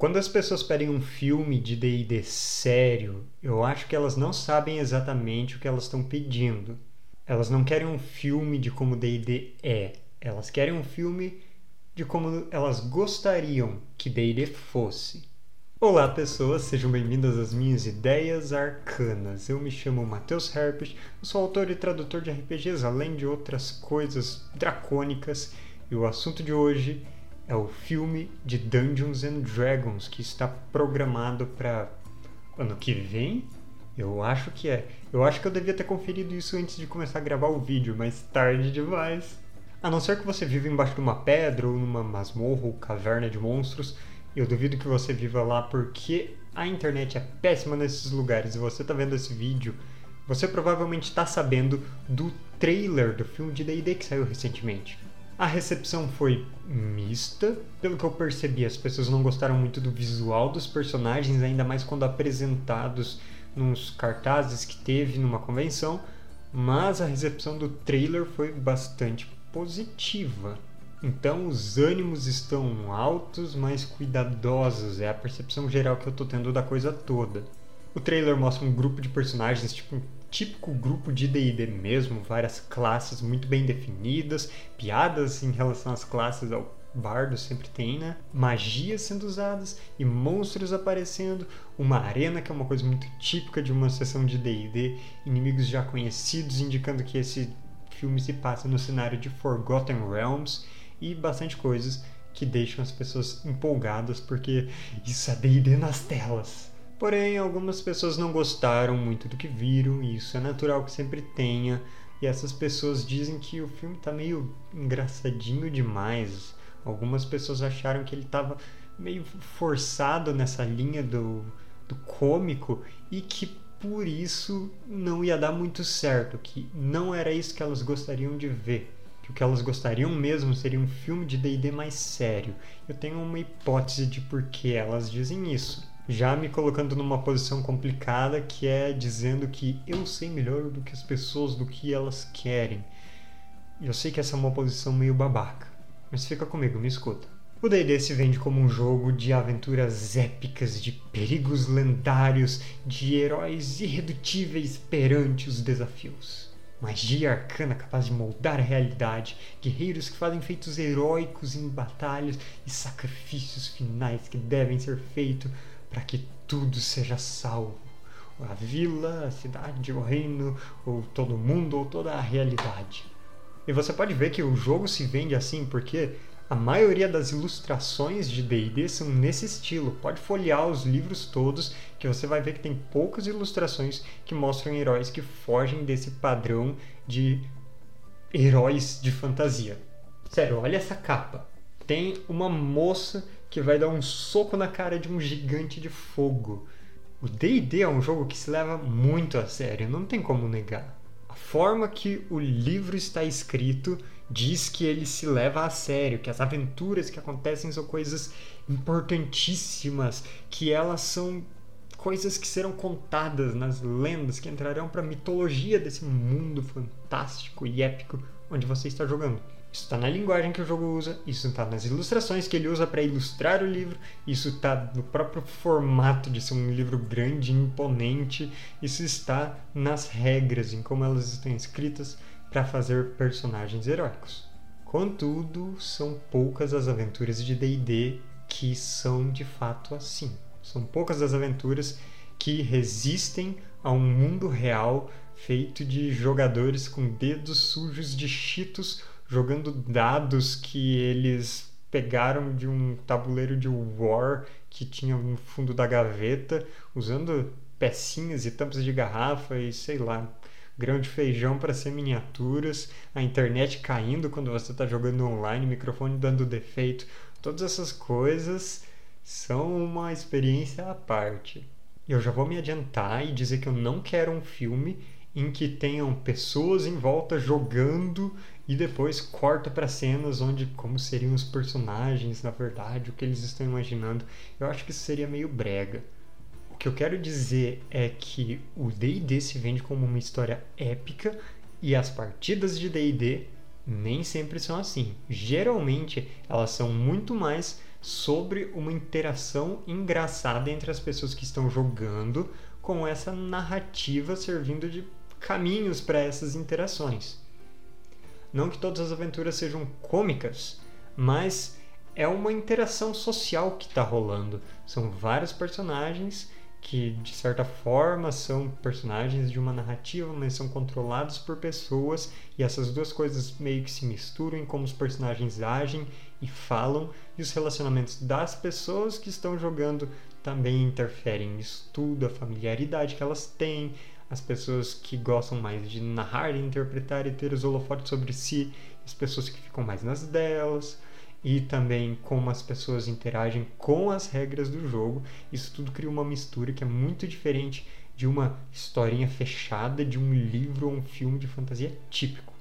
Quando as pessoas pedem um filme de D&D sério, eu acho que elas não sabem exatamente o que elas estão pedindo. Elas não querem um filme de como D&D é. Elas querem um filme de como elas gostariam que D&D fosse. Olá pessoas, sejam bem-vindas às minhas ideias arcanas. Eu me chamo Matheus Herpes, sou autor e tradutor de RPGs, além de outras coisas dracônicas, e o assunto de hoje é o filme de Dungeons and Dragons que está programado para ano que vem. Eu acho que é. Eu acho que eu devia ter conferido isso antes de começar a gravar o vídeo, mas tarde demais. A não ser que você viva embaixo de uma pedra ou numa masmorra ou caverna de monstros, eu duvido que você viva lá porque a internet é péssima nesses lugares e você está vendo esse vídeo, você provavelmente está sabendo do trailer do filme de D&D que saiu recentemente. A recepção foi mista. Pelo que eu percebi, as pessoas não gostaram muito do visual dos personagens, ainda mais quando apresentados nos cartazes que teve numa convenção. Mas a recepção do trailer foi bastante positiva. Então os ânimos estão altos, mas cuidadosos. É a percepção geral que eu tô tendo da coisa toda. O trailer mostra um grupo de personagens, tipo típico grupo de D&D mesmo, várias classes muito bem definidas, piadas em relação às classes ao bardo sempre tem, né? Magias sendo usadas e monstros aparecendo, uma arena que é uma coisa muito típica de uma sessão de D&D, inimigos já conhecidos indicando que esse filme se passa no cenário de Forgotten Realms e bastante coisas que deixam as pessoas empolgadas porque isso é D&D nas telas. Porém, algumas pessoas não gostaram muito do que viram, e isso é natural que sempre tenha. E essas pessoas dizem que o filme tá meio engraçadinho demais. Algumas pessoas acharam que ele tava meio forçado nessa linha do, do cômico e que por isso não ia dar muito certo, que não era isso que elas gostariam de ver. Que o que elas gostariam mesmo seria um filme de D&D mais sério. Eu tenho uma hipótese de por que elas dizem isso já me colocando numa posição complicada que é dizendo que eu sei melhor do que as pessoas do que elas querem. Eu sei que essa é uma posição meio babaca, mas fica comigo, me escuta. O D&D se vende como um jogo de aventuras épicas, de perigos lendários, de heróis irredutíveis perante os desafios. Magia arcana capaz de moldar a realidade, guerreiros que fazem feitos heróicos em batalhas e sacrifícios finais que devem ser feitos para que tudo seja salvo. A vila, a cidade, o reino, ou todo mundo, ou toda a realidade. E você pode ver que o jogo se vende assim porque a maioria das ilustrações de D&D são nesse estilo. Pode folhear os livros todos que você vai ver que tem poucas ilustrações que mostram heróis que fogem desse padrão de heróis de fantasia. Sério, olha essa capa. Tem uma moça que vai dar um soco na cara de um gigante de fogo. O D&D é um jogo que se leva muito a sério, não tem como negar. A forma que o livro está escrito diz que ele se leva a sério, que as aventuras que acontecem são coisas importantíssimas, que elas são coisas que serão contadas nas lendas, que entrarão para a mitologia desse mundo fantástico e épico onde você está jogando. Isso está na linguagem que o jogo usa, isso está nas ilustrações que ele usa para ilustrar o livro, isso está no próprio formato de ser um livro grande, imponente, isso está nas regras, em como elas estão escritas para fazer personagens heróicos. Contudo, são poucas as aventuras de D&D que são de fato assim. São poucas as aventuras que resistem a um mundo real feito de jogadores com dedos sujos de cheetos jogando dados que eles pegaram de um tabuleiro de War que tinha no fundo da gaveta, usando pecinhas e tampas de garrafa e sei lá, grão de feijão para ser miniaturas, a internet caindo quando você está jogando online, microfone dando defeito, todas essas coisas são uma experiência à parte. Eu já vou me adiantar e dizer que eu não quero um filme em que tenham pessoas em volta jogando e depois corta para cenas onde como seriam os personagens na verdade, o que eles estão imaginando. Eu acho que isso seria meio brega. O que eu quero dizer é que o D&D se vende como uma história épica e as partidas de D&D nem sempre são assim. Geralmente elas são muito mais sobre uma interação engraçada entre as pessoas que estão jogando, com essa narrativa servindo de caminhos para essas interações. Não que todas as aventuras sejam cômicas, mas é uma interação social que está rolando. São vários personagens que, de certa forma, são personagens de uma narrativa, mas são controlados por pessoas, e essas duas coisas meio que se misturam em como os personagens agem e falam, e os relacionamentos das pessoas que estão jogando também interferem nisso tudo, a familiaridade que elas têm, as pessoas que gostam mais de narrar, interpretar e ter os holofotes sobre si, as pessoas que ficam mais nas delas e também como as pessoas interagem com as regras do jogo. Isso tudo cria uma mistura que é muito diferente de uma historinha fechada de um livro ou um filme de fantasia típico.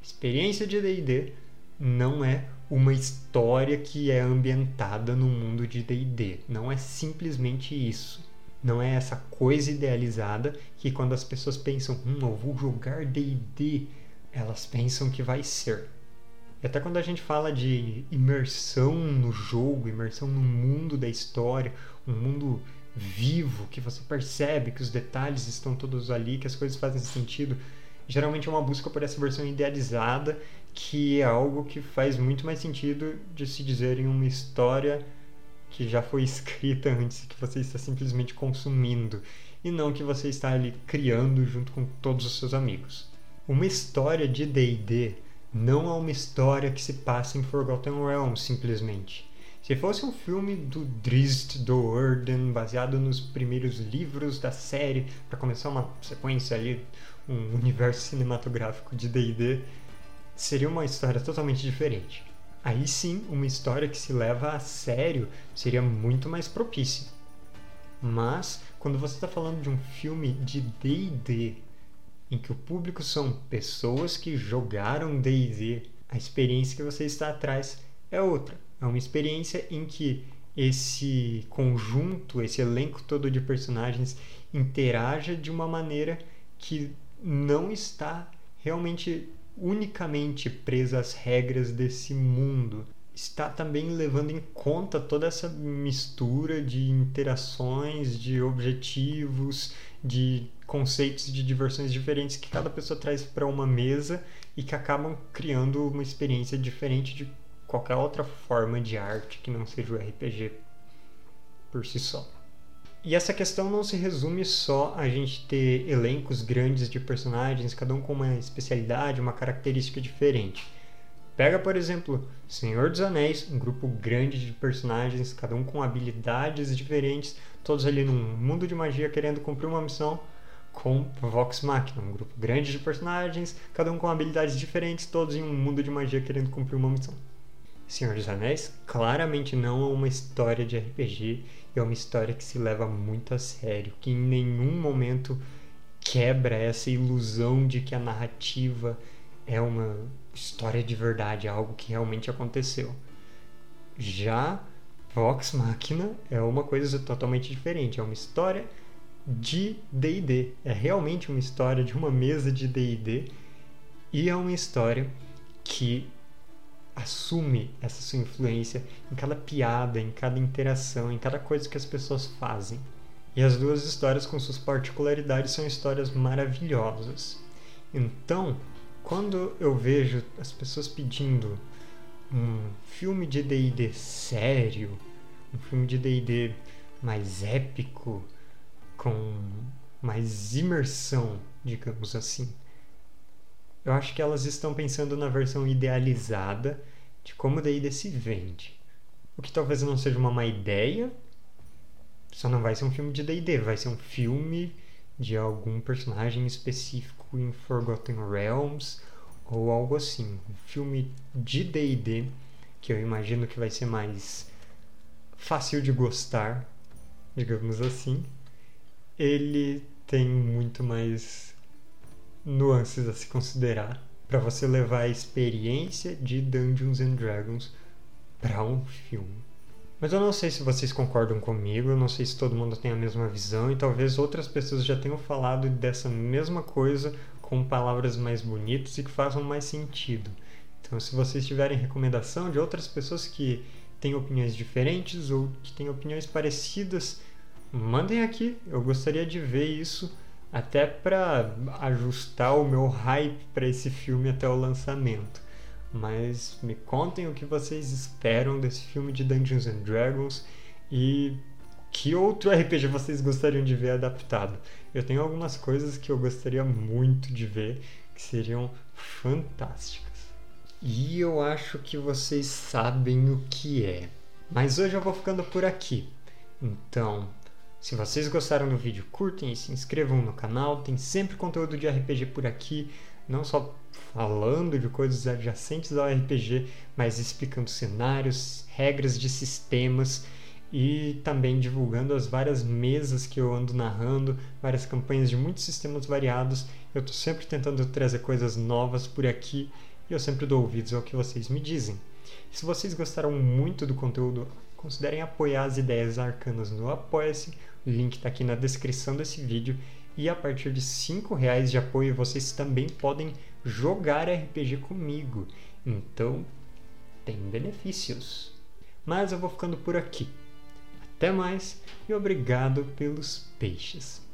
Experiência de D&D não é uma história que é ambientada no mundo de D&D. Não é simplesmente isso. Não é essa coisa idealizada que quando as pessoas pensam, hum, eu vou jogar D&D, elas pensam que vai ser. E até quando a gente fala de imersão no jogo, imersão no mundo da história, um mundo vivo, que você percebe que os detalhes estão todos ali, que as coisas fazem sentido, geralmente é uma busca por essa versão idealizada, que é algo que faz muito mais sentido de se dizer em uma história que já foi escrita antes, que você está simplesmente consumindo, e não que você está ali criando junto com todos os seus amigos. Uma história de D&D não é uma história que se passa em Forgotten Realms, simplesmente. Se fosse um filme do Drizzt Do'Urden, baseado nos primeiros livros da série, para começar uma sequência ali, um universo cinematográfico de D&D, seria uma história totalmente diferente. Aí sim, uma história que se leva a sério seria muito mais propícia. Mas, quando você está falando de um filme de D&D em que o público são pessoas que jogaram D&D, a experiência que você está atrás é outra. É uma experiência em que esse conjunto, esse elenco todo de personagens interaja de uma maneira que não está realmente unicamente presa às regras desse mundo. Está também levando em conta toda essa mistura de interações, de objetivos, de conceitos de diversões diferentes que cada pessoa traz para uma mesa e que acabam criando uma experiência diferente de qualquer outra forma de arte que não seja o RPG por si só. E essa questão não se resume só a gente ter elencos grandes de personagens, cada um com uma especialidade, uma característica diferente. Pega, por exemplo, Senhor dos Anéis, um grupo grande de personagens, cada um com habilidades diferentes, todos ali num mundo de magia querendo cumprir uma missão com Vox Machina, um grupo grande de personagens, cada um com habilidades diferentes, todos em um mundo de magia querendo cumprir uma missão. Senhor dos Anéis claramente não é uma história de RPG, é uma história que se leva muito a sério, que em nenhum momento quebra essa ilusão de que a narrativa é uma história de verdade, é algo que realmente aconteceu. Já Vox Machina é uma coisa totalmente diferente, é uma história de D&D. É realmente uma história de uma mesa de D&D e é uma história que assume essa sua influência em cada piada, em cada interação, em cada coisa que as pessoas fazem. E as duas histórias com suas particularidades são histórias maravilhosas. Então, quando eu vejo as pessoas pedindo um filme de D&D sério, um filme de D&D mais épico, com mais imersão, digamos assim. Eu acho que elas estão pensando na versão idealizada de como o D&D se vende. O que talvez não seja uma má ideia, só não vai ser um filme de D&D, vai ser um filme de algum personagem específico em Forgotten Realms ou algo assim. Um filme de D&D que eu imagino que vai ser mais fácil de gostar, digamos assim ele tem muito mais nuances a se considerar para você levar a experiência de Dungeons and Dragons para um filme. Mas eu não sei se vocês concordam comigo, eu não sei se todo mundo tem a mesma visão e talvez outras pessoas já tenham falado dessa mesma coisa com palavras mais bonitas e que façam mais sentido. Então, se vocês tiverem recomendação de outras pessoas que têm opiniões diferentes ou que têm opiniões parecidas, mandem aqui. Eu gostaria de ver isso até para ajustar o meu hype para esse filme até o lançamento. Mas me contem o que vocês esperam desse filme de Dungeons and Dragons e que outro RPG vocês gostariam de ver adaptado. Eu tenho algumas coisas que eu gostaria muito de ver que seriam fantásticas. E eu acho que vocês sabem o que é. Mas hoje eu vou ficando por aqui. Então, se vocês gostaram do vídeo, curtem e se inscrevam no canal. Tem sempre conteúdo de RPG por aqui, não só falando de coisas adjacentes ao RPG, mas explicando cenários, regras de sistemas e também divulgando as várias mesas que eu ando narrando, várias campanhas de muitos sistemas variados. Eu estou sempre tentando trazer coisas novas por aqui e eu sempre dou ouvidos ao que vocês me dizem. Se vocês gostaram muito do conteúdo, considerem apoiar as ideias arcanas no Apoia-se, o link está aqui na descrição desse vídeo. E a partir de R$ reais de apoio, vocês também podem jogar RPG comigo. Então, tem benefícios. Mas eu vou ficando por aqui. Até mais e obrigado pelos peixes.